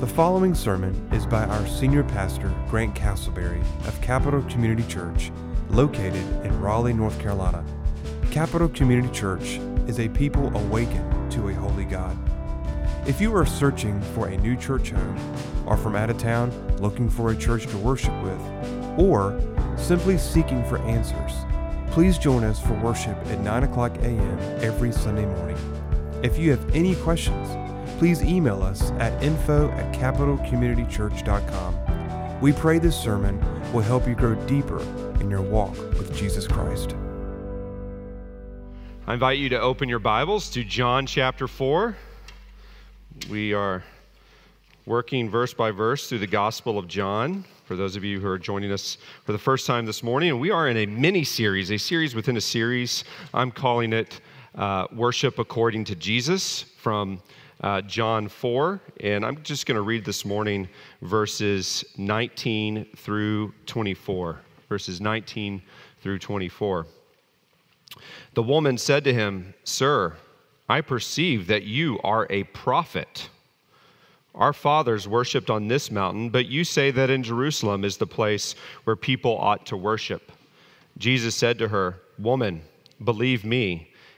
The following sermon is by our senior pastor, Grant Castleberry of Capital Community Church, located in Raleigh, North Carolina. Capital Community Church is a people awakened to a holy God. If you are searching for a new church home, are from out of town looking for a church to worship with, or simply seeking for answers, please join us for worship at 9 o'clock a.m. every Sunday morning. If you have any questions, please email us at info at capitalcommunitychurch.com. We pray this sermon will help you grow deeper in your walk with Jesus Christ. I invite you to open your Bibles to John chapter 4. We are working verse by verse through the Gospel of John. For those of you who are joining us for the first time this morning, we are in a mini series, a series within a series. I'm calling it uh, Worship According to Jesus from uh, John 4. And I'm just going to read this morning verses 19 through 24. Verses 19 through 24. The woman said to him, Sir, I perceive that you are a prophet. Our fathers worshipped on this mountain, but you say that in Jerusalem is the place where people ought to worship. Jesus said to her, Woman, believe me,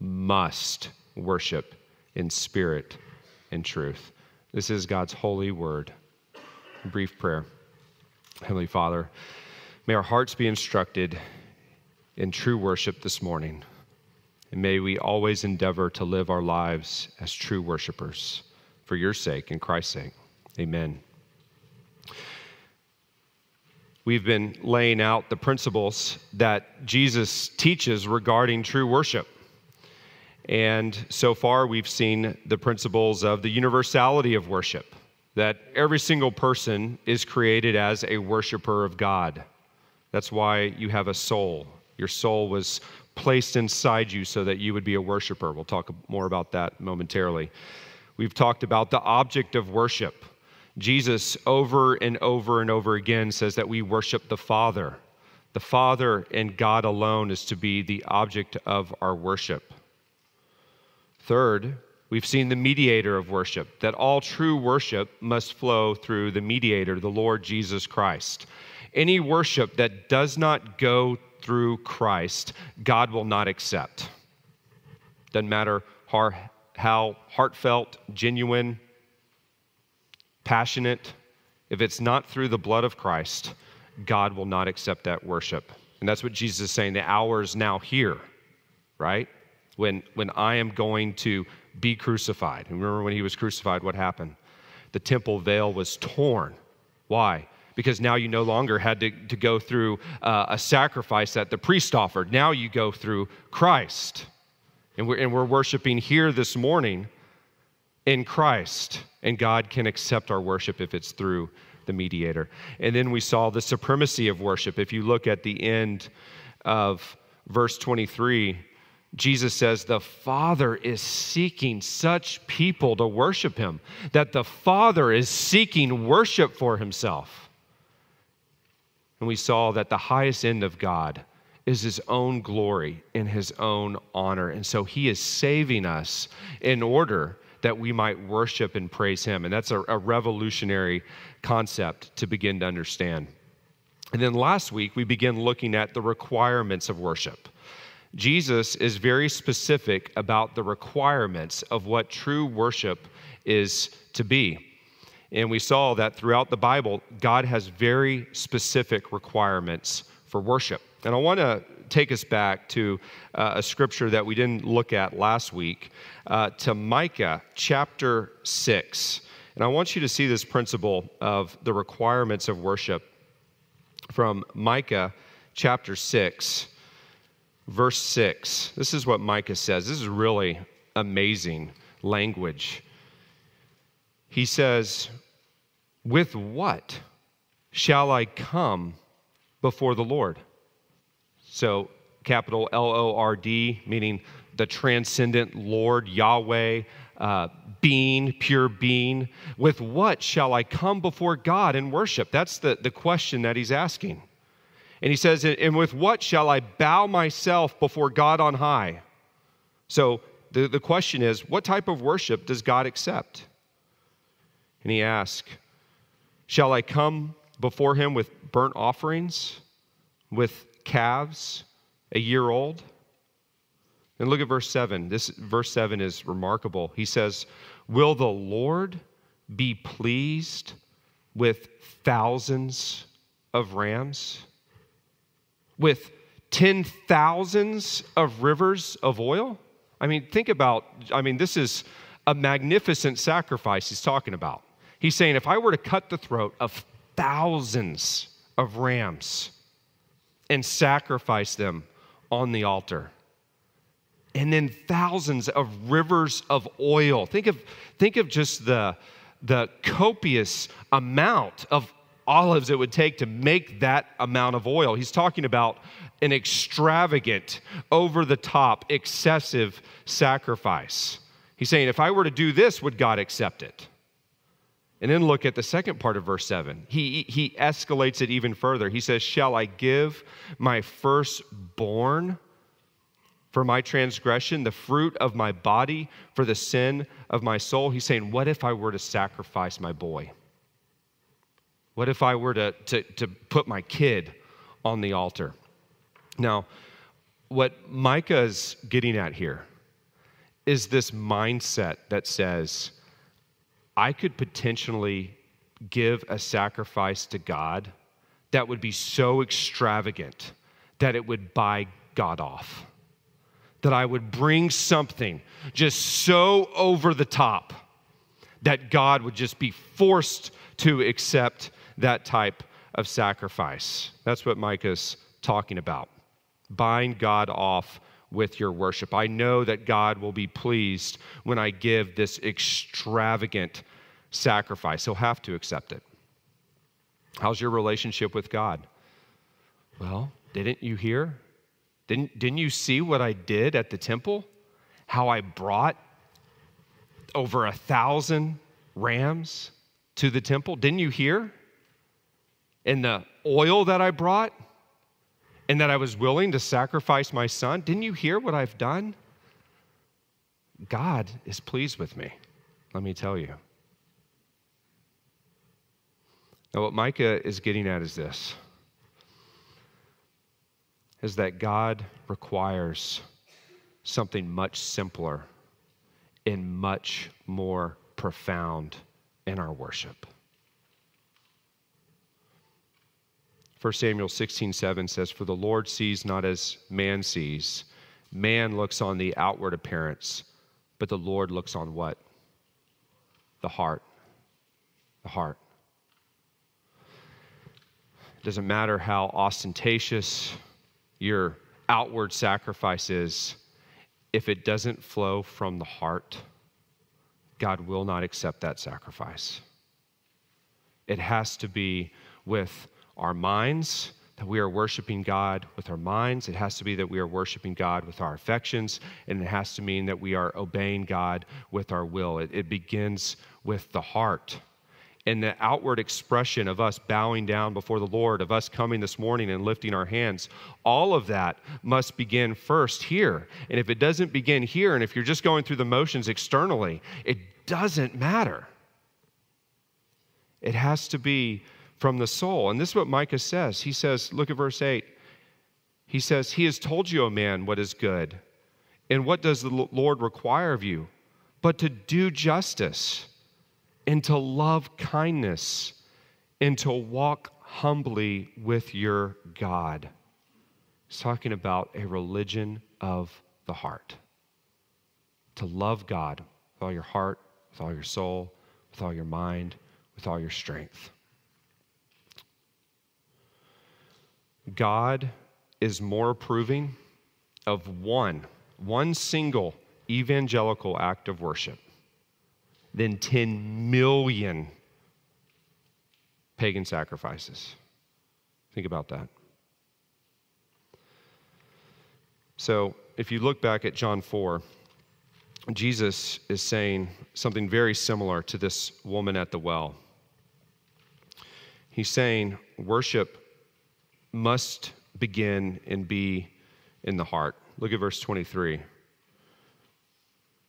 must worship in spirit and truth. This is God's holy word. Brief prayer. Heavenly Father, may our hearts be instructed in true worship this morning. And may we always endeavor to live our lives as true worshipers for your sake and Christ's sake. Amen. We've been laying out the principles that Jesus teaches regarding true worship. And so far, we've seen the principles of the universality of worship, that every single person is created as a worshiper of God. That's why you have a soul. Your soul was placed inside you so that you would be a worshiper. We'll talk more about that momentarily. We've talked about the object of worship. Jesus, over and over and over again, says that we worship the Father. The Father and God alone is to be the object of our worship. Third, we've seen the mediator of worship, that all true worship must flow through the mediator, the Lord Jesus Christ. Any worship that does not go through Christ, God will not accept. Doesn't matter how, how heartfelt, genuine, passionate, if it's not through the blood of Christ, God will not accept that worship. And that's what Jesus is saying. The hour is now here, right? When, when I am going to be crucified. And remember when he was crucified, what happened? The temple veil was torn. Why? because now you no longer had to, to go through uh, a sacrifice that the priest offered. Now you go through Christ. And we're, and we're worshiping here this morning in Christ. And God can accept our worship if it's through the mediator. And then we saw the supremacy of worship. If you look at the end of verse 23, Jesus says the Father is seeking such people to worship him, that the Father is seeking worship for himself. And we saw that the highest end of God is his own glory and his own honor. And so he is saving us in order that we might worship and praise him. And that's a, a revolutionary concept to begin to understand. And then last week, we began looking at the requirements of worship. Jesus is very specific about the requirements of what true worship is to be. And we saw that throughout the Bible, God has very specific requirements for worship. And I want to take us back to uh, a scripture that we didn't look at last week, uh, to Micah chapter 6. And I want you to see this principle of the requirements of worship from Micah chapter 6, verse 6. This is what Micah says. This is really amazing language. He says, With what shall I come before the Lord? So, capital L O R D, meaning the transcendent Lord, Yahweh, uh, being, pure being. With what shall I come before God and worship? That's the, the question that he's asking. And he says, And with what shall I bow myself before God on high? So the, the question is, what type of worship does God accept? And he asks, Shall I come before him with burnt offerings, with calves a year old? And look at verse 7. This verse 7 is remarkable. He says, Will the Lord be pleased with thousands of rams? With ten thousands of rivers of oil? I mean, think about, I mean, this is a magnificent sacrifice he's talking about. He's saying, if I were to cut the throat of thousands of rams and sacrifice them on the altar, and then thousands of rivers of oil. Think of, think of just the, the copious amount of olives it would take to make that amount of oil. He's talking about an extravagant, over the top, excessive sacrifice. He's saying, if I were to do this, would God accept it? And then look at the second part of verse 7. He, he escalates it even further. He says, Shall I give my firstborn for my transgression, the fruit of my body for the sin of my soul? He's saying, What if I were to sacrifice my boy? What if I were to, to, to put my kid on the altar? Now, what Micah is getting at here is this mindset that says, I could potentially give a sacrifice to God that would be so extravagant that it would buy God off. That I would bring something just so over the top that God would just be forced to accept that type of sacrifice. That's what Micah's talking about bind God off with your worship. I know that God will be pleased when I give this extravagant sacrifice. He'll have to accept it. How's your relationship with God? Well, didn't you hear? Didn't, didn't you see what I did at the temple? How I brought over a thousand rams to the temple? Didn't you hear? And the oil that I brought? and that I was willing to sacrifice my son. Didn't you hear what I've done? God is pleased with me, let me tell you. Now, what Micah is getting at is this is that God requires something much simpler and much more profound in our worship. 1 Samuel 16, 7 says, For the Lord sees not as man sees. Man looks on the outward appearance, but the Lord looks on what? The heart. The heart. It doesn't matter how ostentatious your outward sacrifice is, if it doesn't flow from the heart, God will not accept that sacrifice. It has to be with our minds, that we are worshiping God with our minds. It has to be that we are worshiping God with our affections, and it has to mean that we are obeying God with our will. It, it begins with the heart. And the outward expression of us bowing down before the Lord, of us coming this morning and lifting our hands, all of that must begin first here. And if it doesn't begin here, and if you're just going through the motions externally, it doesn't matter. It has to be from the soul. And this is what Micah says. He says, look at verse 8. He says, He has told you, O man, what is good. And what does the Lord require of you? But to do justice and to love kindness and to walk humbly with your God. He's talking about a religion of the heart. To love God with all your heart, with all your soul, with all your mind, with all your strength. God is more approving of one, one single evangelical act of worship than 10 million pagan sacrifices. Think about that. So, if you look back at John 4, Jesus is saying something very similar to this woman at the well. He's saying worship must begin and be in the heart. Look at verse 23.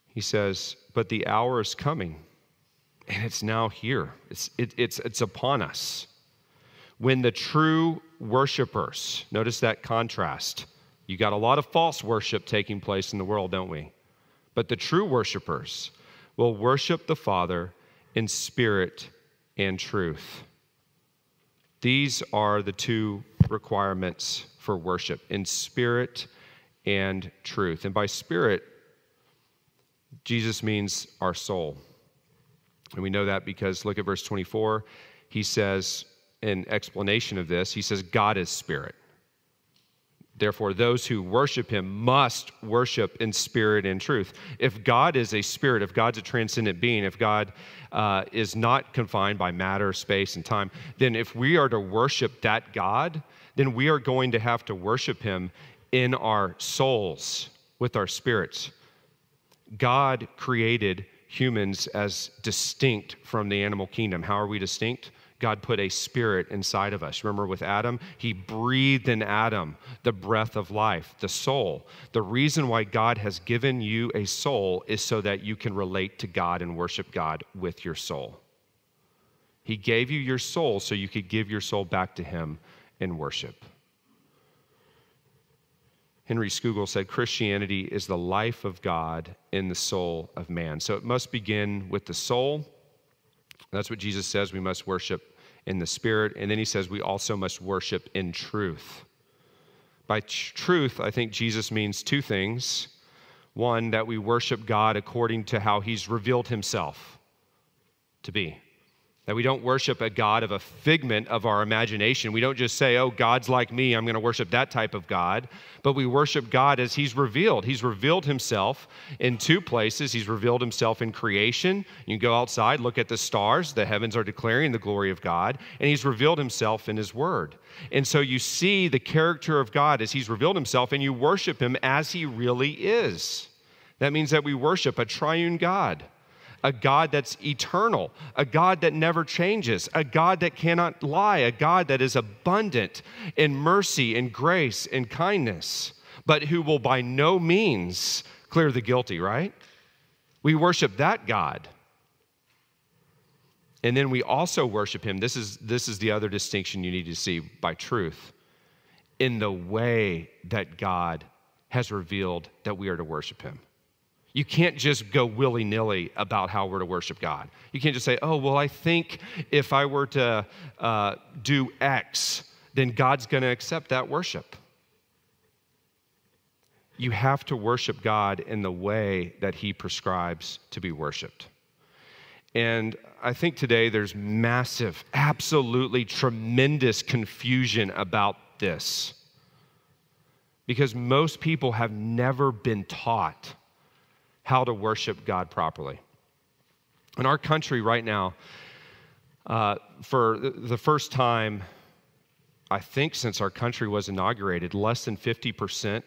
He says, But the hour is coming, and it's now here. It's, it, it's, it's upon us. When the true worshipers, notice that contrast. You got a lot of false worship taking place in the world, don't we? But the true worshipers will worship the Father in spirit and truth. These are the two requirements for worship in spirit and truth. And by spirit, Jesus means our soul. And we know that because look at verse 24. He says, in explanation of this, he says, God is spirit. Therefore, those who worship him must worship in spirit and truth. If God is a spirit, if God's a transcendent being, if God uh, is not confined by matter, space, and time, then if we are to worship that God, then we are going to have to worship him in our souls, with our spirits. God created humans as distinct from the animal kingdom. How are we distinct? God put a spirit inside of us. Remember with Adam? He breathed in Adam the breath of life, the soul. The reason why God has given you a soul is so that you can relate to God and worship God with your soul. He gave you your soul so you could give your soul back to Him in worship. Henry Scougal said Christianity is the life of God in the soul of man. So it must begin with the soul. That's what Jesus says we must worship in the spirit. And then he says we also must worship in truth. By truth, I think Jesus means two things. One, that we worship God according to how he's revealed himself to be. That we don't worship a God of a figment of our imagination. We don't just say, oh, God's like me, I'm going to worship that type of God. But we worship God as He's revealed. He's revealed Himself in two places. He's revealed Himself in creation. You go outside, look at the stars, the heavens are declaring the glory of God. And He's revealed Himself in His Word. And so you see the character of God as He's revealed Himself, and you worship Him as He really is. That means that we worship a triune God a God that's eternal, a God that never changes, a God that cannot lie, a God that is abundant in mercy and grace and kindness, but who will by no means clear the guilty, right? We worship that God. And then we also worship him. This is, this is the other distinction you need to see by truth in the way that God has revealed that we are to worship him. You can't just go willy nilly about how we're to worship God. You can't just say, oh, well, I think if I were to uh, do X, then God's going to accept that worship. You have to worship God in the way that He prescribes to be worshiped. And I think today there's massive, absolutely tremendous confusion about this because most people have never been taught how to worship God properly. In our country right now, uh, for the first time, I think since our country was inaugurated, less than 50%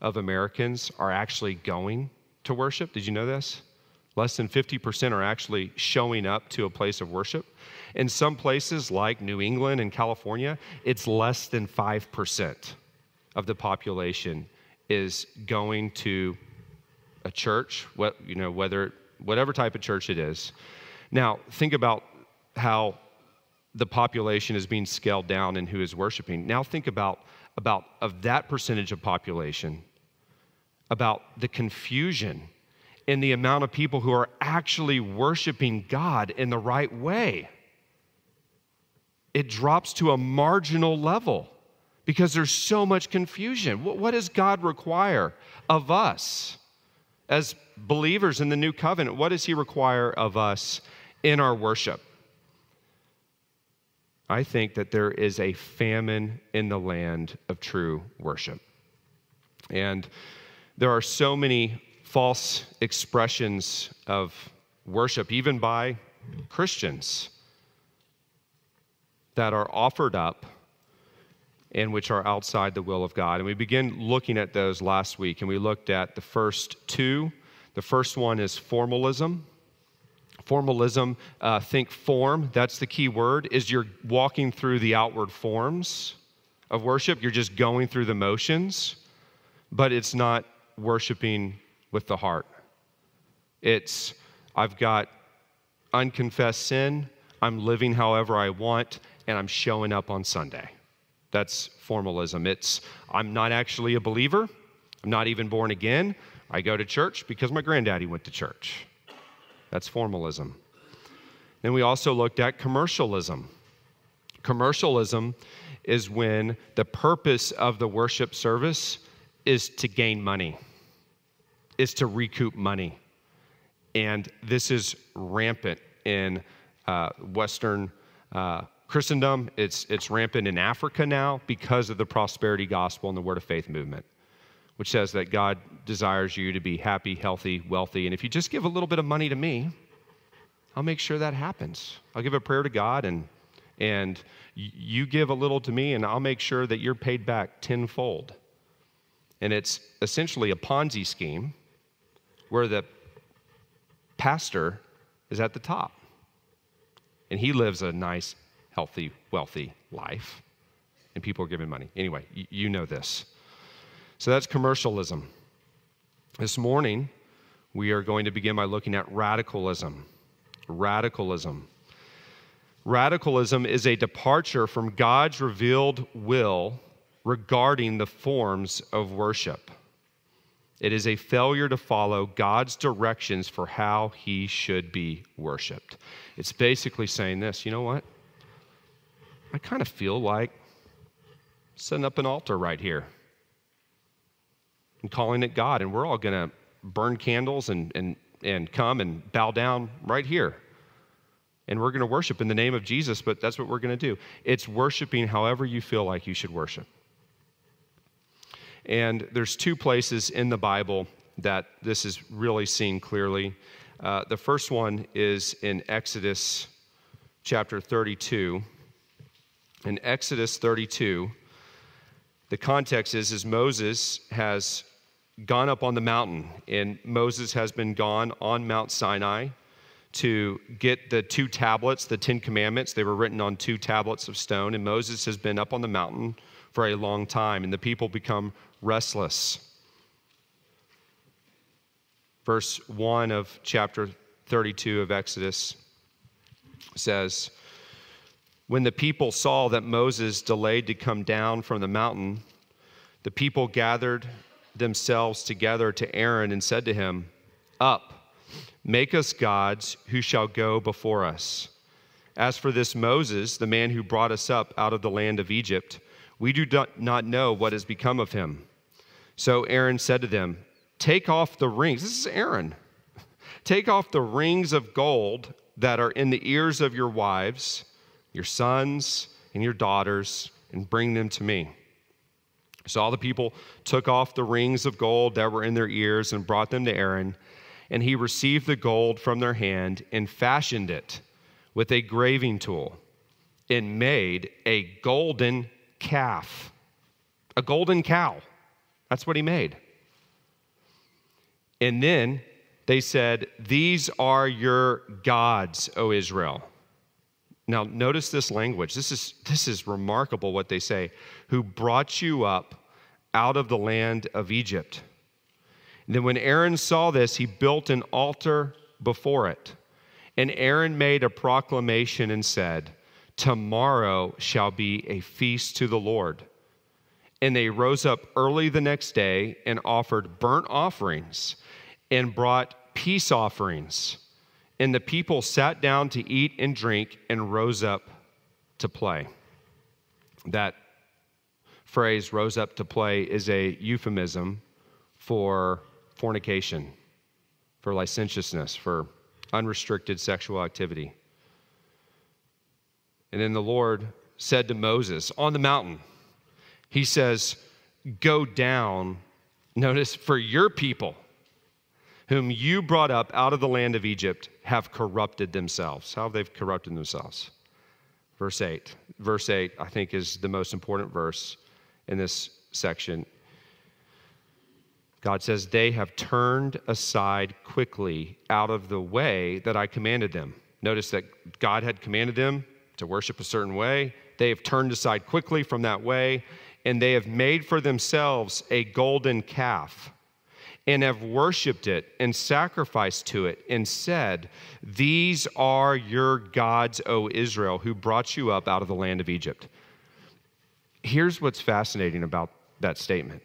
of Americans are actually going to worship. Did you know this? Less than 50% are actually showing up to a place of worship. In some places, like New England and California, it's less than 5% of the population is going to a church, what, you know, whether, whatever type of church it is. Now, think about how the population is being scaled down and who is worshiping. Now, think about, about of that percentage of population, about the confusion in the amount of people who are actually worshiping God in the right way. It drops to a marginal level because there's so much confusion. What, what does God require of us? As believers in the new covenant, what does he require of us in our worship? I think that there is a famine in the land of true worship. And there are so many false expressions of worship, even by Christians. that are offered up and which are outside the will of God. And we began looking at those last week, and we looked at the first two. The first one is formalism. Formalism, uh, think form, that's the key word, is you're walking through the outward forms of worship. You're just going through the motions, but it's not worshiping with the heart. It's, I've got unconfessed sin, I'm living however I want, and I'm showing up on Sunday. That's formalism. It's, I'm not actually a believer, I'm not even born again. I go to church because my granddaddy went to church. That's formalism. Then we also looked at commercialism. Commercialism is when the purpose of the worship service is to gain money, is to recoup money. And this is rampant in uh, Western uh, Christendom. It's, it's rampant in Africa now because of the prosperity gospel and the word of faith movement, which says that God desires you to be happy, healthy, wealthy. And if you just give a little bit of money to me, I'll make sure that happens. I'll give a prayer to God and and you give a little to me and I'll make sure that you're paid back tenfold. And it's essentially a Ponzi scheme where the pastor is at the top. And he lives a nice, healthy, wealthy life. And people are giving money. Anyway, you know this. So that's commercialism. This morning, we are going to begin by looking at radicalism. Radicalism. Radicalism is a departure from God's revealed will regarding the forms of worship. It is a failure to follow God's directions for how he should be worshiped. It's basically saying this you know what? I kind of feel like setting up an altar right here and calling it God, and we're all going to burn candles and, and, and come and bow down right here and we're going to worship in the name of Jesus, but that's what we're going to do. It's worshiping however you feel like you should worship. And there's two places in the Bible that this is really seen clearly. Uh, the first one is in Exodus chapter 32. In Exodus 32, the context is, is Moses has gone up on the mountain, and Moses has been gone on Mount Sinai to get the two tablets, the Ten Commandments. They were written on two tablets of stone, and Moses has been up on the mountain for a long time, and the people become restless. Verse 1 of chapter 32 of Exodus says, When the people saw that Moses delayed to come down from the mountain, the people gathered themselves together to Aaron and said to him, Up Make us gods who shall go before us. As for this Moses, the man who brought us up out of the land of Egypt, we do not know what has become of him. So Aaron said to them, Take off the rings. This is Aaron. Take off the rings of gold that are in the ears of your wives, your sons, and your daughters, and bring them to me. So all the people took off the rings of gold that were in their ears and brought them to Aaron and he received the gold from their hand and fashioned it with a graving tool and made a golden calf. A golden cow. That's what he made. And then they said, These are your gods, O Israel. Now, notice this language. This is, this is remarkable what they say. Who brought you up out of the land of Egypt. And then when Aaron saw this, he built an altar before it. And Aaron made a proclamation and said, Tomorrow shall be a feast to the Lord. And they rose up early the next day and offered burnt offerings and brought peace offerings. And the people sat down to eat and drink and rose up to play. That phrase, rose up to play, is a euphemism for fornication, for licentiousness, for unrestricted sexual activity. And then the Lord said to Moses on the mountain, He says, Go down, notice, for your people, whom you brought up out of the land of Egypt, have corrupted themselves. How have they corrupted themselves? verse 8. Verse 8, I think, is the most important verse in this section. God says, They have turned aside quickly out of the way that I commanded them. Notice that God had commanded them to worship a certain way. They have turned aside quickly from that way, and they have made for themselves a golden calf and have worshiped it and sacrificed to it and said, These are your gods, O Israel, who brought you up out of the land of Egypt. Here's what's fascinating about that statement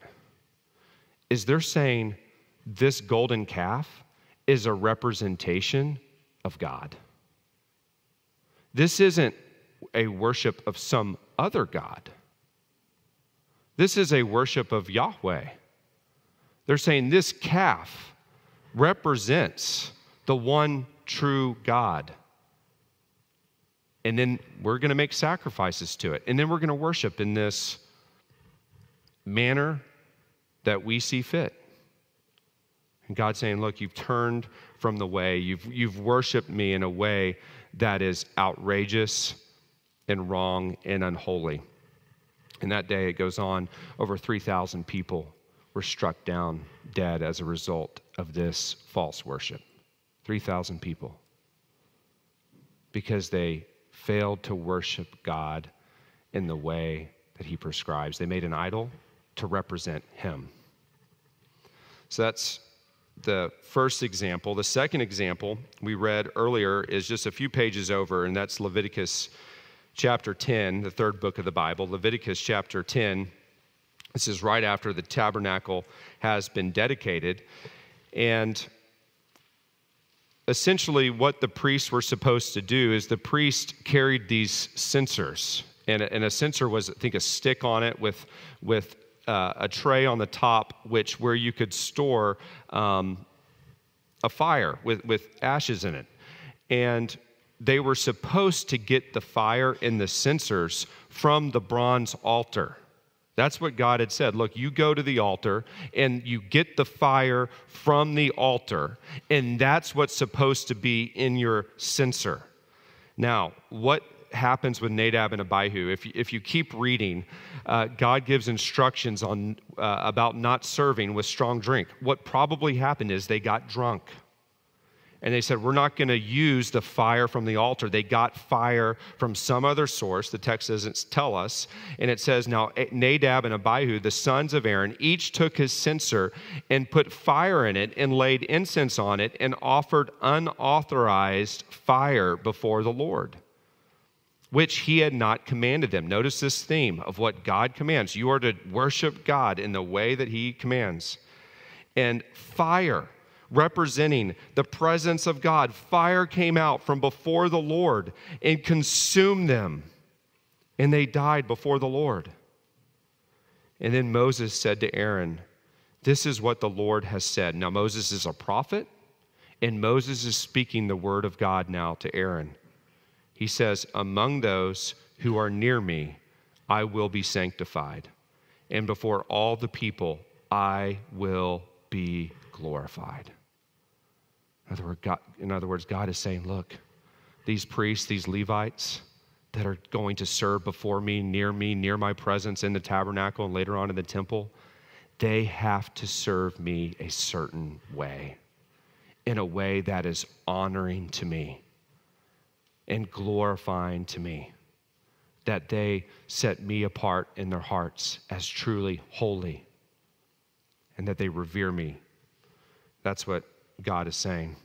is they're saying this golden calf is a representation of God. This isn't a worship of some other God. This is a worship of Yahweh. They're saying this calf represents the one true God. And then we're going to make sacrifices to it. And then we're going to worship in this manner that we see fit. And God's saying, Look, you've turned from the way, you've, you've worshiped me in a way that is outrageous and wrong and unholy. And that day, it goes on, over 3,000 people were struck down dead as a result of this false worship. 3,000 people. Because they failed to worship God in the way that He prescribes. They made an idol to represent Him. So that's the first example. The second example we read earlier is just a few pages over, and that's Leviticus chapter 10, the third book of the Bible. Leviticus chapter 10 this is right after the tabernacle has been dedicated. And essentially, what the priests were supposed to do is the priest carried these censers. And a, and a censer was, I think, a stick on it with, with uh, a tray on the top, which where you could store um, a fire with, with ashes in it. And they were supposed to get the fire in the censers from the bronze altar. That's what God had said. Look, you go to the altar and you get the fire from the altar, and that's what's supposed to be in your censer. Now, what happens with Nadab and Abihu? If, if you keep reading, uh, God gives instructions on, uh, about not serving with strong drink. What probably happened is they got drunk and they said, We're not going to use the fire from the altar. They got fire from some other source. The text doesn't tell us. And it says, Now Nadab and Abihu, the sons of Aaron, each took his censer and put fire in it and laid incense on it and offered unauthorized fire before the Lord, which he had not commanded them. Notice this theme of what God commands. You are to worship God in the way that he commands. And fire representing the presence of God. Fire came out from before the Lord and consumed them, and they died before the Lord. And then Moses said to Aaron, This is what the Lord has said. Now, Moses is a prophet, and Moses is speaking the word of God now to Aaron. He says, Among those who are near me, I will be sanctified, and before all the people, I will be glorified. In other, words, God, in other words, God is saying, look, these priests, these Levites that are going to serve before me, near me, near my presence in the tabernacle and later on in the temple, they have to serve me a certain way, in a way that is honoring to me and glorifying to me. That they set me apart in their hearts as truly holy and that they revere me. That's what God is saying.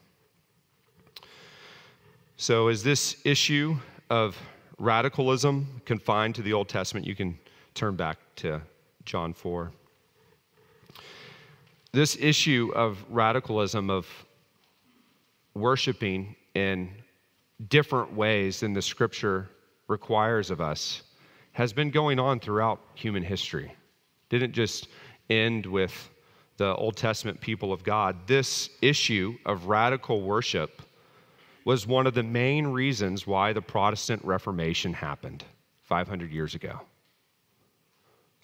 So, is this issue of radicalism confined to the Old Testament? You can turn back to John 4. This issue of radicalism, of worshiping in different ways than the scripture requires of us, has been going on throughout human history. Didn't just end with the Old Testament people of God, this issue of radical worship was one of the main reasons why the Protestant Reformation happened 500 years ago.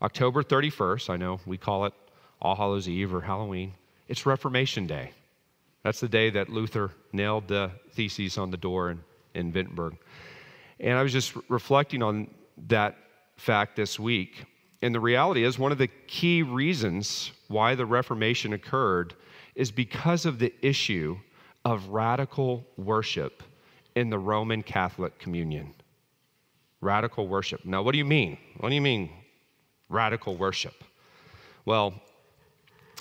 October 31st, I know we call it All Hallows Eve or Halloween, it's Reformation Day. That's the day that Luther nailed the theses on the door in, in Wittenberg. And I was just reflecting on that fact this week. And the reality is, one of the key reasons why the Reformation occurred is because of the issue of radical worship in the Roman Catholic communion. Radical worship. Now, what do you mean? What do you mean, radical worship? Well,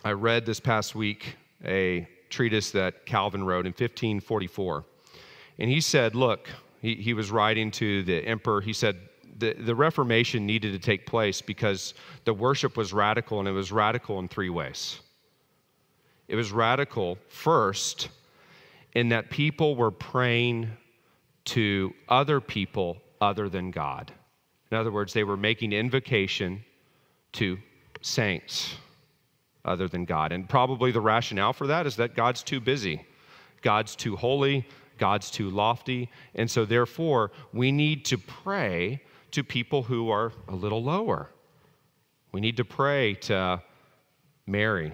I read this past week a treatise that Calvin wrote in 1544. And he said, Look, he, he was writing to the emperor. He said, the, the Reformation needed to take place because the worship was radical, and it was radical in three ways. It was radical, first, in that people were praying to other people other than God. In other words, they were making invocation to saints other than God. And probably the rationale for that is that God's too busy, God's too holy, God's too lofty. And so, therefore, we need to pray to people who are a little lower. We need to pray to Mary.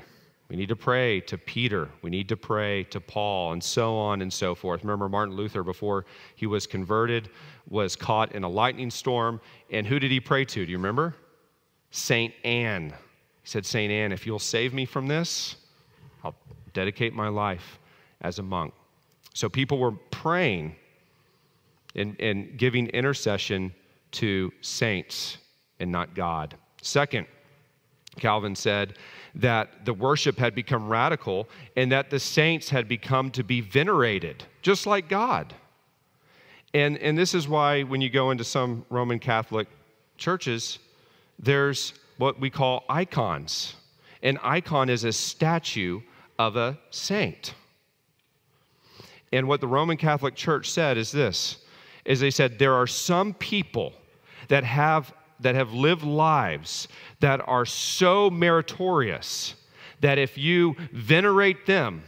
We need to pray to Peter. We need to pray to Paul, and so on and so forth. Remember, Martin Luther, before he was converted, was caught in a lightning storm. And who did he pray to? Do you remember? Saint Anne. He said, Saint Anne, if you'll save me from this, I'll dedicate my life as a monk. So people were praying and, and giving intercession to saints and not God. Second, Calvin said that the worship had become radical and that the saints had become to be venerated, just like God. And, and this is why, when you go into some Roman Catholic churches, there's what we call icons. An icon is a statue of a saint. And what the Roman Catholic Church said is this is they said there are some people that have that have lived lives that are so meritorious that if you venerate them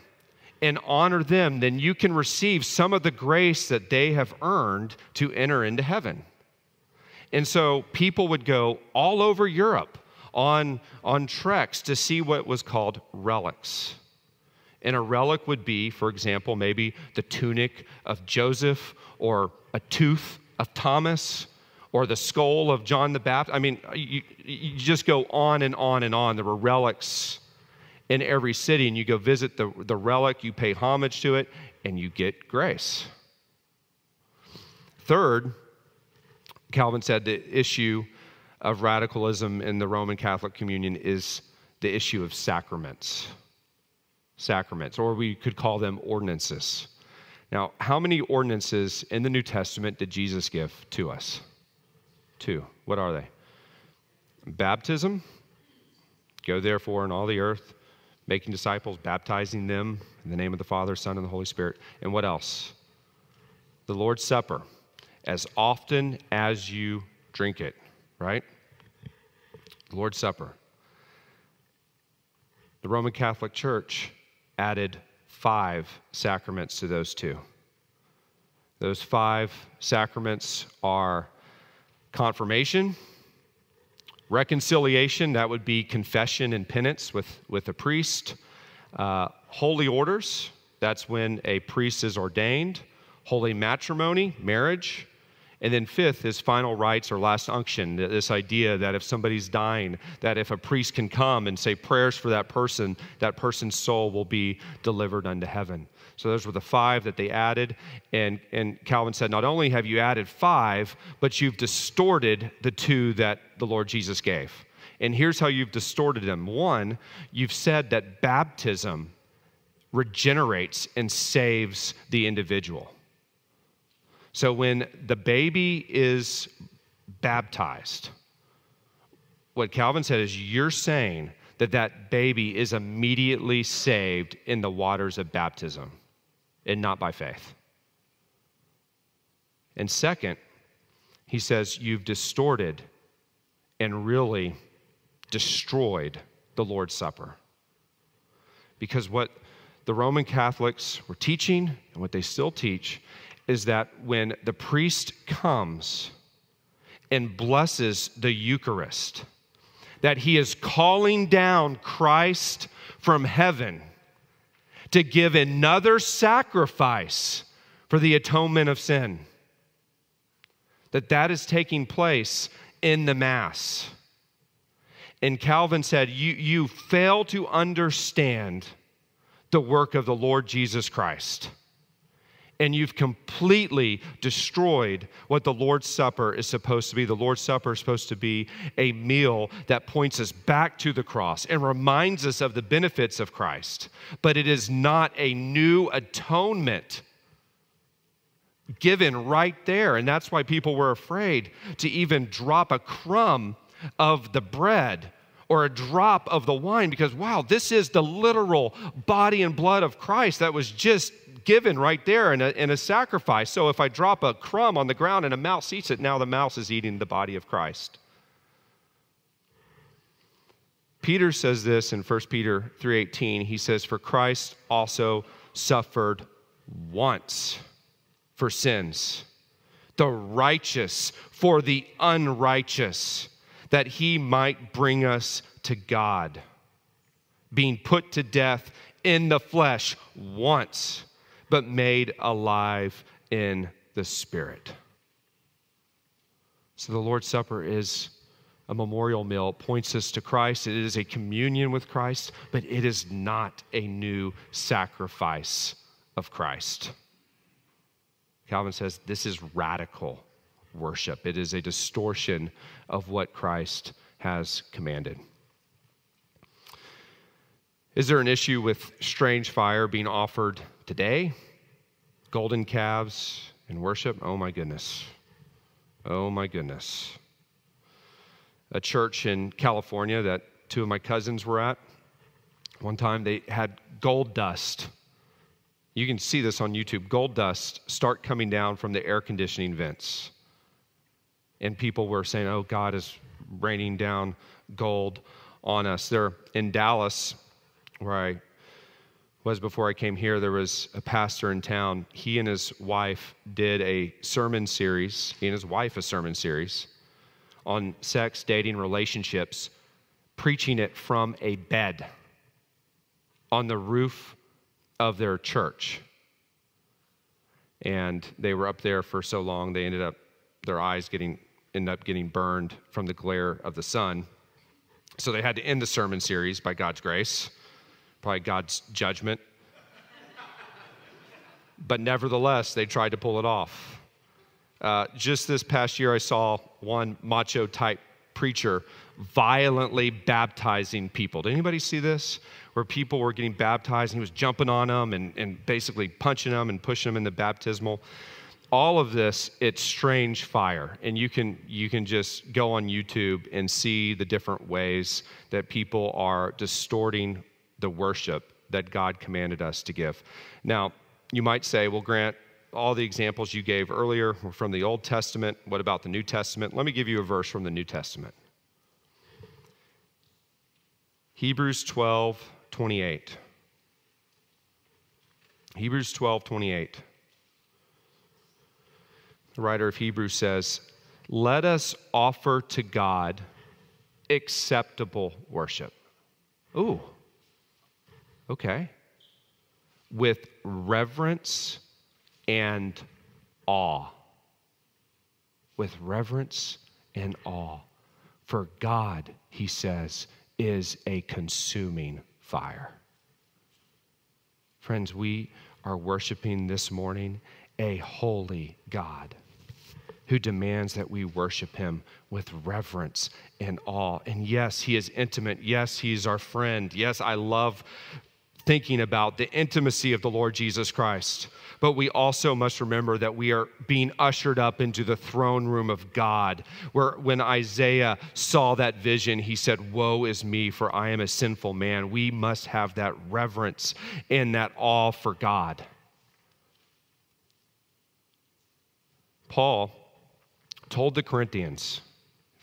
and honor them, then you can receive some of the grace that they have earned to enter into heaven. And so people would go all over Europe on, on treks to see what was called relics. And a relic would be, for example, maybe the tunic of Joseph or a tooth of Thomas or the skull of John the Baptist. I mean, you, you just go on and on and on. There were relics in every city, and you go visit the, the relic, you pay homage to it, and you get grace. Third, Calvin said the issue of radicalism in the Roman Catholic communion is the issue of sacraments. Sacraments, or we could call them ordinances. Now, how many ordinances in the New Testament did Jesus give to us? Two. What are they? Baptism. Go therefore in all the earth, making disciples, baptizing them in the name of the Father, Son, and the Holy Spirit. And what else? The Lord's Supper. As often as you drink it, right? The Lord's Supper. The Roman Catholic Church added five sacraments to those two. Those five sacraments are confirmation, reconciliation, that would be confession and penance with, with a priest, uh, holy orders, that's when a priest is ordained, holy matrimony, marriage, and then fifth is final rites or last unction. This idea that if somebody's dying, that if a priest can come and say prayers for that person, that person's soul will be delivered unto heaven. So those were the five that they added. And, and Calvin said, not only have you added five, but you've distorted the two that the Lord Jesus gave. And here's how you've distorted them. One, you've said that baptism regenerates and saves the individual. So when the baby is baptized, what Calvin said is you're saying that that baby is immediately saved in the waters of baptism and not by faith. And second, he says, You've distorted and really destroyed the Lord's Supper. Because what the Roman Catholics were teaching and what they still teach is that when the priest comes and blesses the Eucharist, that he is calling down Christ from heaven to give another sacrifice for the atonement of sin. that that is taking place in the Mass. And Calvin said, You, you fail to understand the work of the Lord Jesus Christ. And you've completely destroyed what the Lord's Supper is supposed to be. The Lord's Supper is supposed to be a meal that points us back to the cross and reminds us of the benefits of Christ. But it is not a new atonement given right there. And that's why people were afraid to even drop a crumb of the bread or a drop of the wine because, wow, this is the literal body and blood of Christ that was just given right there in a, in a sacrifice. So if I drop a crumb on the ground and a mouse eats it, now the mouse is eating the body of Christ. Peter says this in 1 Peter 3:18. He says, "For Christ also suffered once for sins, the righteous for the unrighteous, that he might bring us to God, being put to death in the flesh once, but made alive in the Spirit. So the Lord's Supper is a memorial meal. It points us to Christ. It is a communion with Christ, but it is not a new sacrifice of Christ. Calvin says this is radical worship, it is a distortion of what Christ has commanded. Is there an issue with strange fire being offered today? Golden calves in worship? Oh my goodness. Oh my goodness. A church in California that two of my cousins were at, one time they had gold dust you can see this on YouTube. Gold dust start coming down from the air conditioning vents. And people were saying, oh, God is raining down gold on us. They're in Dallas, where I was before I came here, there was a pastor in town. He and his wife did a sermon series, he and his wife a sermon series on sex, dating, relationships, preaching it from a bed on the roof of their church. And they were up there for so long, they ended up, their eyes getting, ended up getting burned from the glare of the sun. So they had to end the sermon series by God's grace, probably God's judgment. but nevertheless, they tried to pull it off. Uh, just this past year, I saw one macho type preacher violently baptizing people. Did anybody see this? Where people were getting baptized and he was jumping on them and, and basically punching them and pushing them in the baptismal. All of this, it's strange fire. And you can you can just go on YouTube and see the different ways that people are distorting the worship that God commanded us to give. Now, you might say, well, Grant, all the examples you gave earlier were from the Old Testament. What about the New Testament? Let me give you a verse from the New Testament. Hebrews 12, 28. Hebrews 12, 28. The writer of Hebrews says, Let us offer to God acceptable worship. Ooh, okay. With reverence and awe. With reverence and awe. For God, he says, is a consuming fire. Friends, we are worshiping this morning a holy God who demands that we worship him with reverence and awe. And yes, he is intimate. Yes, he's our friend. Yes, I love thinking about the intimacy of the Lord Jesus Christ. But we also must remember that we are being ushered up into the throne room of God, where when Isaiah saw that vision, he said, Woe is me, for I am a sinful man. We must have that reverence and that awe for God. Paul told the Corinthians,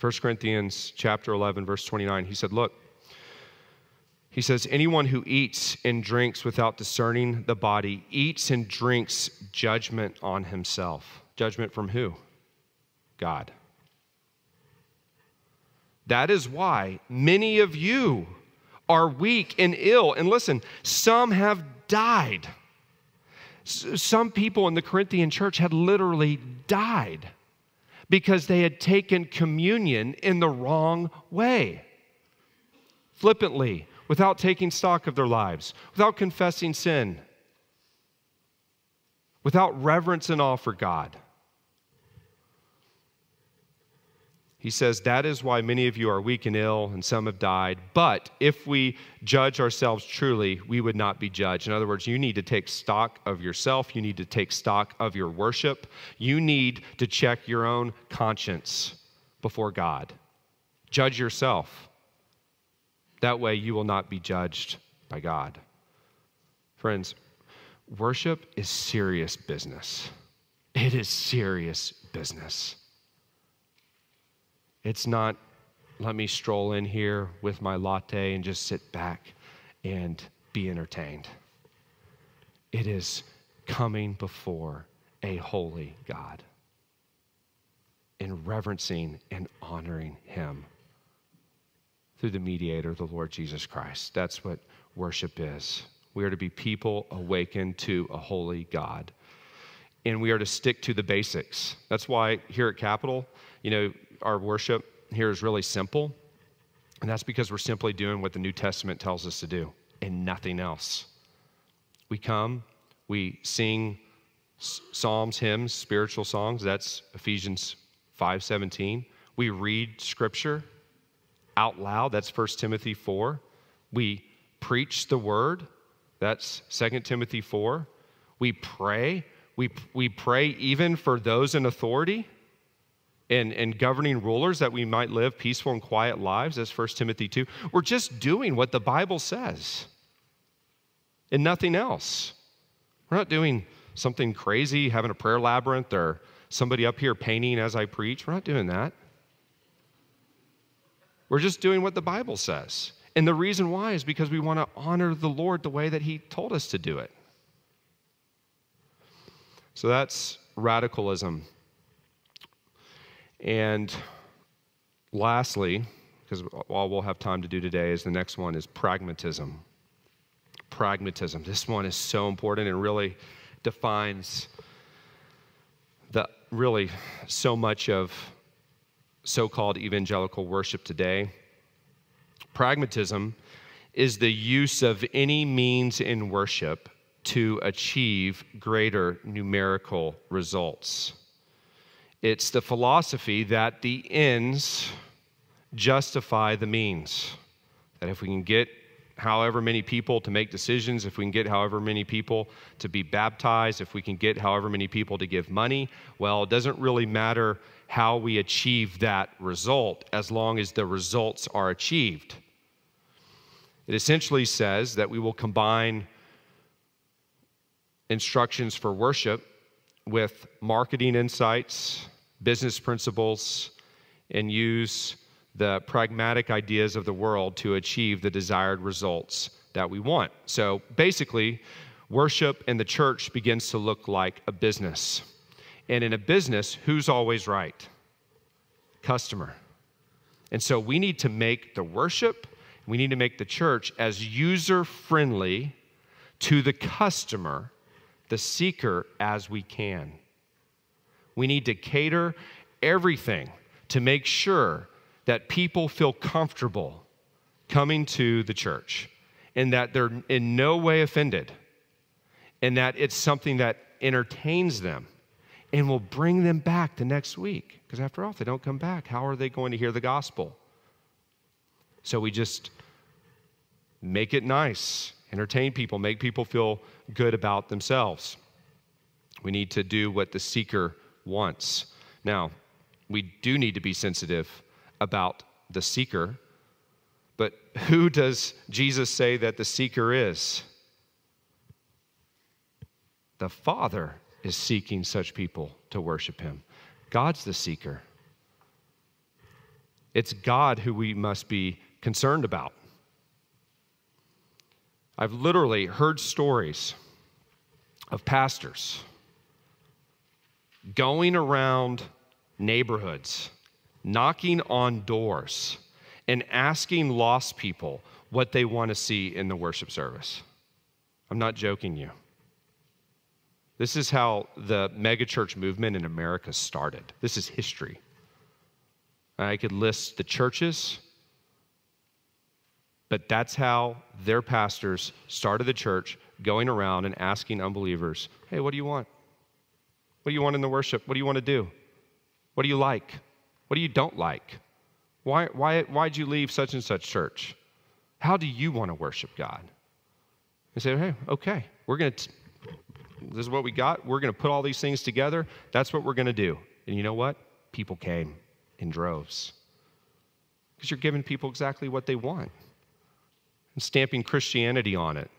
1 Corinthians chapter 11 verse 29, he said, "Look, he says, Anyone who eats and drinks without discerning the body eats and drinks judgment on himself. Judgment from who? God. That is why many of you are weak and ill. And listen, some have died. Some people in the Corinthian church had literally died because they had taken communion in the wrong way, flippantly, without taking stock of their lives, without confessing sin, without reverence and awe for God. He says, That is why many of you are weak and ill, and some have died. But if we judge ourselves truly, we would not be judged. In other words, you need to take stock of yourself. You need to take stock of your worship. You need to check your own conscience before God. Judge yourself. That way, you will not be judged by God. Friends, worship is serious business. It is serious business. It's not, let me stroll in here with my latte and just sit back and be entertained. It is coming before a holy God and reverencing and honoring Him through the mediator, the Lord Jesus Christ. That's what worship is. We are to be people awakened to a holy God. And we are to stick to the basics. That's why here at Capital, you know, our worship here is really simple. And that's because we're simply doing what the New Testament tells us to do and nothing else. We come, we sing psalms, hymns, spiritual songs. That's Ephesians 5:17. We read scripture out loud. That's 1 Timothy 4. We preach the word. That's 2 Timothy 4. We pray. We, we pray even for those in authority and, and governing rulers that we might live peaceful and quiet lives. That's 1 Timothy 2. We're just doing what the Bible says and nothing else. We're not doing something crazy, having a prayer labyrinth or somebody up here painting as I preach. We're not doing that. We're just doing what the Bible says. And the reason why is because we want to honor the Lord the way that He told us to do it. So that's radicalism. And lastly, because all we'll have time to do today is the next one is pragmatism. Pragmatism. This one is so important and really defines the really so much of so-called evangelical worship today. Pragmatism is the use of any means in worship to achieve greater numerical results. It's the philosophy that the ends justify the means. That if we can get however many people to make decisions, if we can get however many people to be baptized, if we can get however many people to give money, well, it doesn't really matter how we achieve that result as long as the results are achieved. It essentially says that we will combine instructions for worship with marketing insights, business principles, and use the pragmatic ideas of the world to achieve the desired results that we want. So basically, worship in the church begins to look like a business. And in a business, who's always right? Customer. And so we need to make the worship, we need to make the church as user friendly to the customer, the seeker, as we can. We need to cater everything to make sure that people feel comfortable coming to the church and that they're in no way offended and that it's something that entertains them and will bring them back the next week. Because after all, if they don't come back, how are they going to hear the gospel? So we just make it nice, entertain people, make people feel good about themselves. We need to do what the seeker wants. Now, we do need to be sensitive about the seeker, but who does Jesus say that the seeker is? The Father is seeking such people to worship Him. God's the seeker. It's God who we must be concerned about. I've literally heard stories of pastors going around neighborhoods, knocking on doors, and asking lost people what they want to see in the worship service. I'm not joking you. This is how the megachurch movement in America started. This is history. I could list the churches, but that's how their pastors started the church, going around and asking unbelievers, hey, what do you want? What do you want in the worship? What do you want to do? What do you like? What do you don't like? Why, why, why'd you leave such and such church? How do you want to worship God? They say, hey, okay, we're going to, this is what we got. We're going to put all these things together. That's what we're going to do. And you know what? People came in droves because you're giving people exactly what they want and stamping Christianity on it.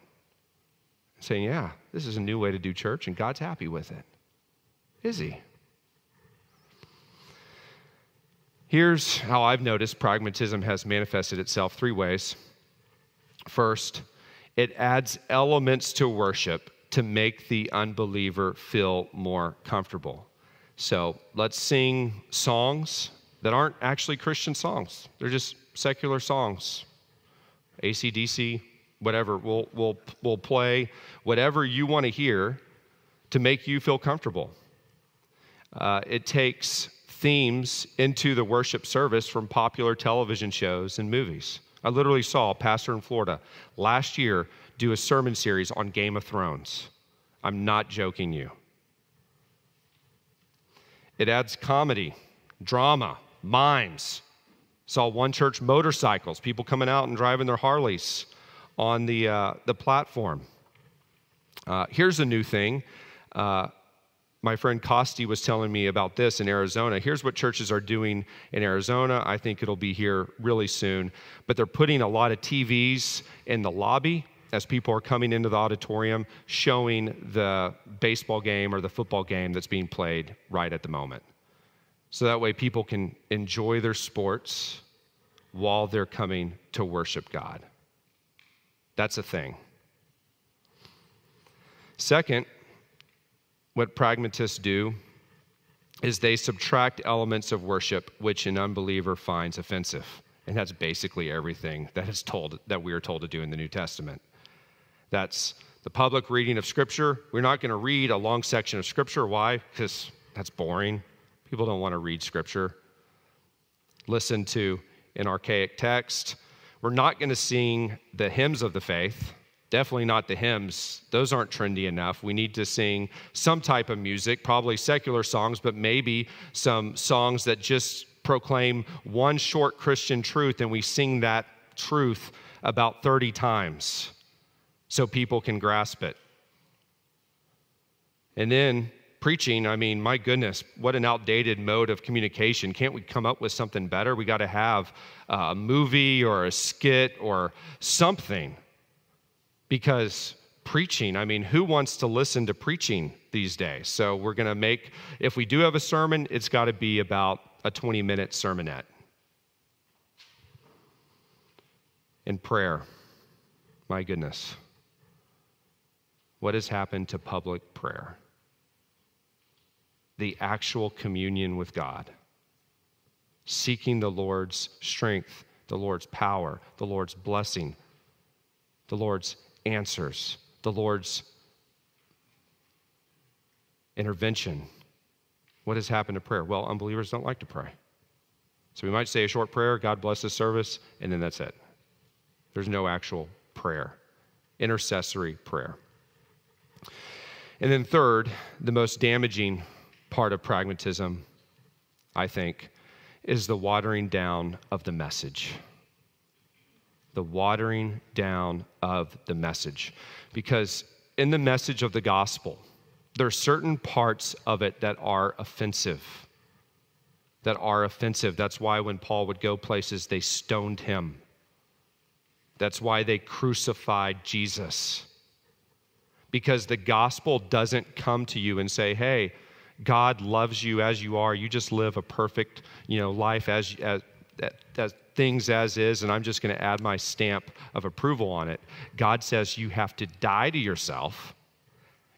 Saying, yeah, this is a new way to do church, and God's happy with it. Is He? Here's how I've noticed pragmatism has manifested itself three ways. First, it adds elements to worship to make the unbeliever feel more comfortable. So let's sing songs that aren't actually Christian songs, they're just secular songs. ACDC, whatever. We'll, we'll, we'll play whatever you want to hear to make you feel comfortable. Uh, it takes themes into the worship service from popular television shows and movies. I literally saw a pastor in Florida last year do a sermon series on Game of Thrones. I'm not joking you. It adds comedy, drama, mimes. Saw one church motorcycles, people coming out and driving their Harleys on the, uh, the platform. Uh, here's a new thing. Uh, my friend Costi was telling me about this in Arizona. Here's what churches are doing in Arizona. I think it'll be here really soon. But they're putting a lot of TVs in the lobby as people are coming into the auditorium, showing the baseball game or the football game that's being played right at the moment. So that way people can enjoy their sports while they're coming to worship God. That's a thing. Second, what pragmatists do is they subtract elements of worship which an unbeliever finds offensive. And that's basically everything that is told that we are told to do in the New Testament. That's the public reading of Scripture. We're not going to read a long section of Scripture. Why? Because that's boring. People don't want to read Scripture. Listen to an archaic text. We're not going to sing the hymns of the faith. Definitely not the hymns. Those aren't trendy enough. We need to sing some type of music, probably secular songs, but maybe some songs that just proclaim one short Christian truth and we sing that truth about 30 times so people can grasp it. And then preaching, I mean, my goodness, what an outdated mode of communication. Can't we come up with something better? We got to have uh, a movie or a skit or something because preaching, I mean, who wants to listen to preaching these days? So we're going to make, if we do have a sermon, it's got to be about a 20 minute sermonette. In prayer, my goodness, what has happened to public prayer? The actual communion with God, seeking the Lord's strength, the Lord's power, the Lord's blessing, the Lord's answers, the Lord's intervention. What has happened to prayer? Well, unbelievers don't like to pray. So we might say a short prayer, God bless the service, and then that's it. There's no actual prayer, intercessory prayer. And then, third, the most damaging part of pragmatism, I think, is the watering down of the message the watering down of the message. Because in the message of the gospel, there are certain parts of it that are offensive. That are offensive. That's why when Paul would go places, they stoned him. That's why they crucified Jesus. Because the gospel doesn't come to you and say, hey, God loves you as you are. You just live a perfect, you know, life as, as, as things as is, and I'm just going to add my stamp of approval on it. God says you have to die to yourself,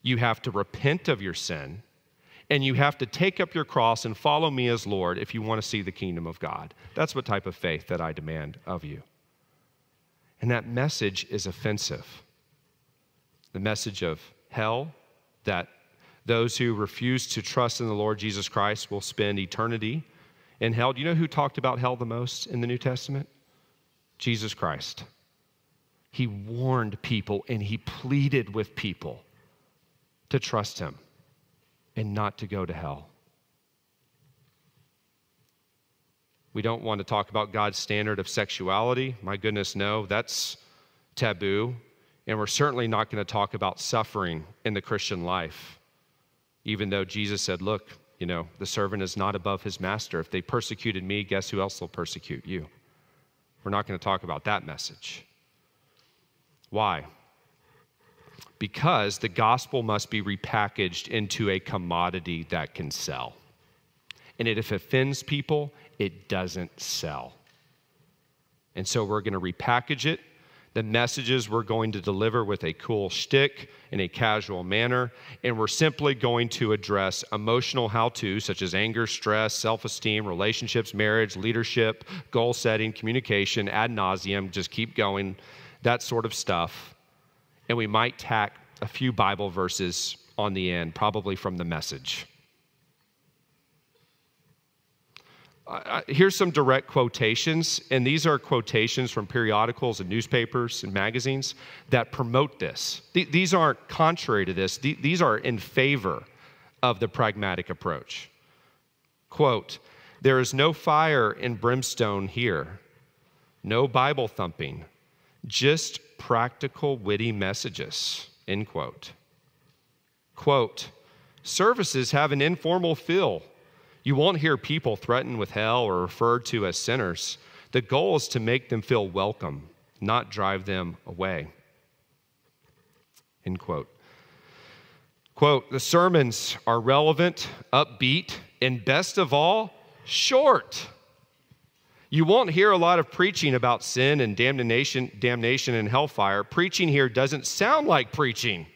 you have to repent of your sin, and you have to take up your cross and follow me as Lord if you want to see the kingdom of God. That's what type of faith that I demand of you. And that message is offensive. The message of hell, that Those who refuse to trust in the Lord Jesus Christ will spend eternity in hell. Do you know who talked about hell the most in the New Testament? Jesus Christ. He warned people and he pleaded with people to trust him and not to go to hell. We don't want to talk about God's standard of sexuality. My goodness, no, that's taboo. And we're certainly not going to talk about suffering in the Christian life, even though Jesus said, Look, you know, the servant is not above his master. If they persecuted me, guess who else will persecute you? We're not going to talk about that message. Why? Because the gospel must be repackaged into a commodity that can sell. And if it offends people, it doesn't sell. And so we're going to repackage it. The messages we're going to deliver with a cool shtick in a casual manner. And we're simply going to address emotional how to, such as anger, stress, self esteem, relationships, marriage, leadership, goal setting, communication, ad nauseum, just keep going, that sort of stuff. And we might tack a few Bible verses on the end, probably from the message. Uh, here's some direct quotations, and these are quotations from periodicals and newspapers and magazines that promote this. Th- these aren't contrary to this, Th- these are in favor of the pragmatic approach. Quote, there is no fire and brimstone here, no Bible thumping, just practical, witty messages, end quote. Quote, services have an informal feel you won't hear people threatened with hell or referred to as sinners. The goal is to make them feel welcome, not drive them away. End quote. Quote, the sermons are relevant, upbeat, and best of all, short. You won't hear a lot of preaching about sin and damnation, damnation and hellfire. Preaching here doesn't sound like preaching.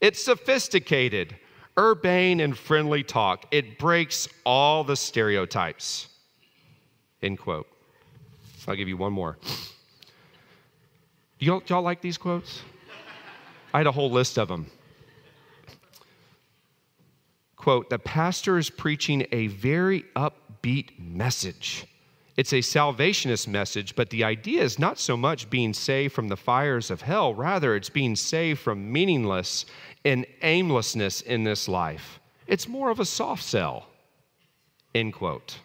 It's sophisticated, urbane and friendly talk. It breaks all the stereotypes. End quote. I'll give you one more. Y'all, y'all like these quotes? I had a whole list of them. Quote The pastor is preaching a very upbeat message. It's a salvationist message, but the idea is not so much being saved from the fires of hell, rather, it's being saved from meaningless and aimlessness in this life. It's more of a soft sell. End quote.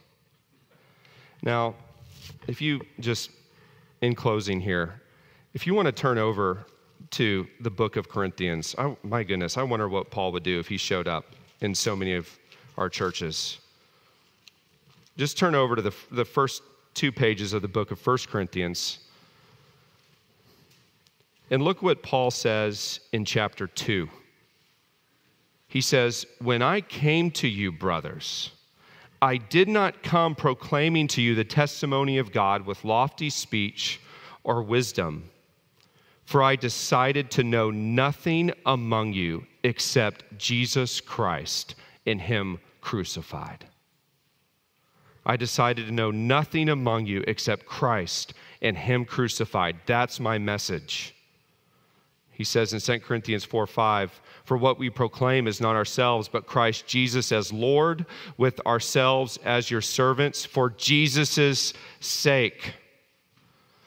Now, if you just, in closing here, if you want to turn over to the book of Corinthians, I, my goodness, I wonder what Paul would do if he showed up in so many of our churches. Just turn over to the, the first two pages of the book of 1 Corinthians. And look what Paul says in chapter 2. He says, When I came to you, brothers, I did not come proclaiming to you the testimony of God with lofty speech or wisdom, for I decided to know nothing among you except Jesus Christ and Him crucified. I decided to know nothing among you except Christ and Him crucified. That's my message. He says in 2 Corinthians 4 5, For what we proclaim is not ourselves, but Christ Jesus as Lord, with ourselves as your servants for Jesus' sake.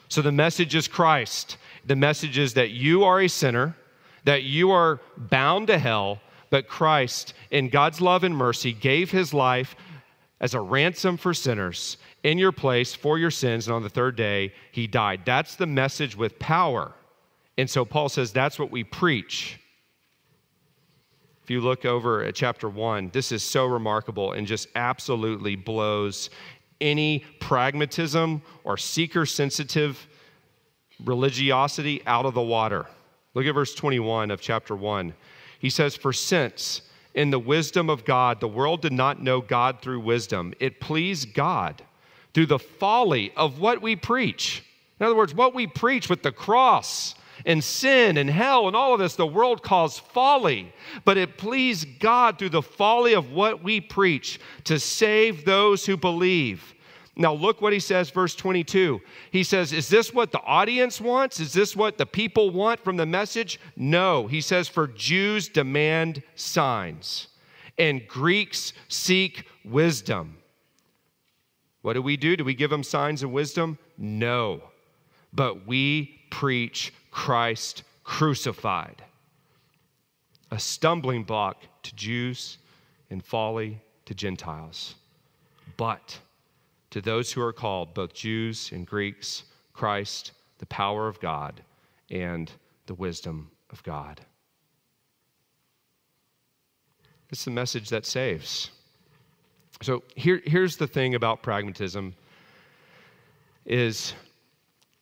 So the message is Christ. The message is that you are a sinner, that you are bound to hell, but Christ, in God's love and mercy, gave his life as a ransom for sinners in your place for your sins, and on the third day, he died. That's the message with power. And so Paul says that's what we preach. If you look over at chapter one, this is so remarkable and just absolutely blows any pragmatism or seeker sensitive religiosity out of the water. Look at verse 21 of chapter 1. He says, For since in the wisdom of God. The world did not know God through wisdom. It pleased God through the folly of what we preach. In other words, what we preach with the cross and sin and hell and all of this, the world calls folly. But it pleased God through the folly of what we preach to save those who believe. Now, look what he says, verse 22. He says, Is this what the audience wants? Is this what the people want from the message? No. He says, For Jews demand signs, and Greeks seek wisdom. What do we do? Do we give them signs and wisdom? No. But we preach Christ crucified, a stumbling block to Jews and folly to Gentiles. But to those who are called, both Jews and Greeks, Christ, the power of God, and the wisdom of God. It's the message that saves. So here, here's the thing about pragmatism is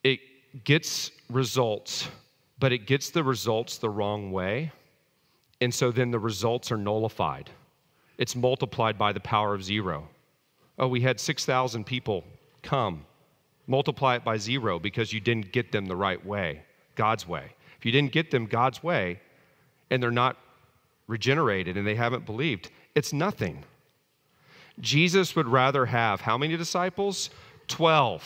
it gets results, but it gets the results the wrong way. And so then the results are nullified. It's multiplied by the power of zero. Oh, we had 6,000 people come. Multiply it by zero because you didn't get them the right way, God's way. If you didn't get them God's way and they're not regenerated and they haven't believed, it's nothing. Jesus would rather have how many disciples? 12.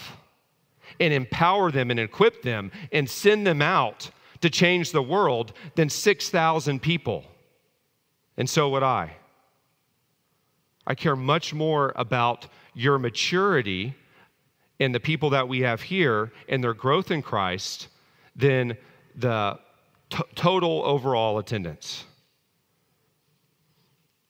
And empower them and equip them and send them out to change the world than 6,000 people. And so would I. I care much more about your maturity and the people that we have here and their growth in Christ than the t- total overall attendance.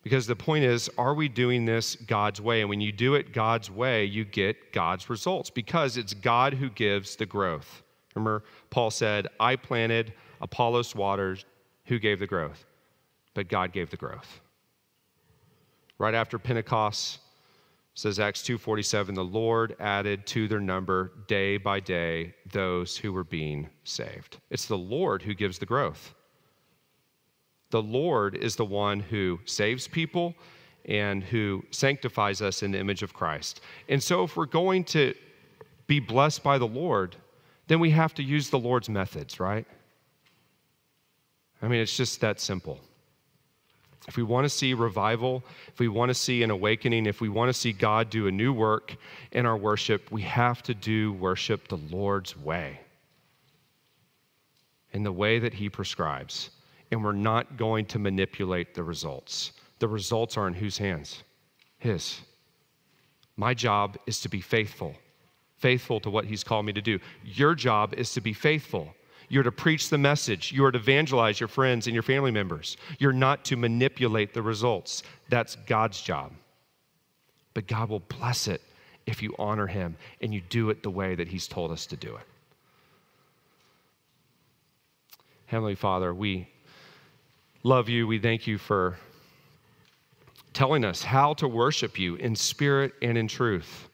Because the point is, are we doing this God's way? And when you do it God's way, you get God's results because it's God who gives the growth. Remember, Paul said, I planted, Apollos waters, who gave the growth? But God gave the growth right after Pentecost, says Acts 2:47, the Lord added to their number day by day those who were being saved. It's the Lord who gives the growth. The Lord is the one who saves people and who sanctifies us in the image of Christ. And so if we're going to be blessed by the Lord, then we have to use the Lord's methods, right? I mean, it's just that simple. If we want to see revival, if we want to see an awakening, if we want to see God do a new work in our worship, we have to do worship the Lord's way, in the way that He prescribes. And we're not going to manipulate the results. The results are in whose hands? His. My job is to be faithful, faithful to what He's called me to do. Your job is to be faithful you're to preach the message. You are to evangelize your friends and your family members. You're not to manipulate the results. That's God's job. But God will bless it if you honor Him and you do it the way that He's told us to do it. Heavenly Father, we love you. We thank you for telling us how to worship you in spirit and in truth,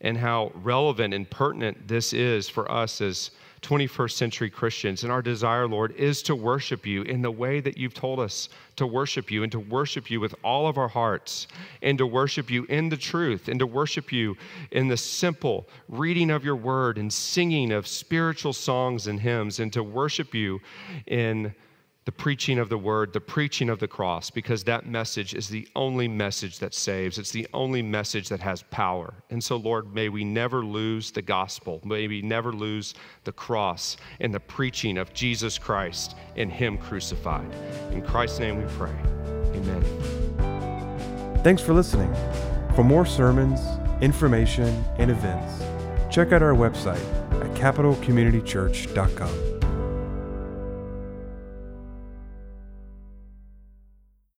and how relevant and pertinent this is for us as 21st century Christians. And our desire, Lord, is to worship you in the way that you've told us to worship you and to worship you with all of our hearts and to worship you in the truth and to worship you in the simple reading of your word and singing of spiritual songs and hymns and to worship you in the preaching of the word, the preaching of the cross, because that message is the only message that saves. It's the only message that has power. And so, Lord, may we never lose the gospel. May we never lose the cross and the preaching of Jesus Christ and Him crucified. In Christ's name we pray. Amen. Thanks for listening. For more sermons, information, and events, check out our website at capitalcommunitychurch.com.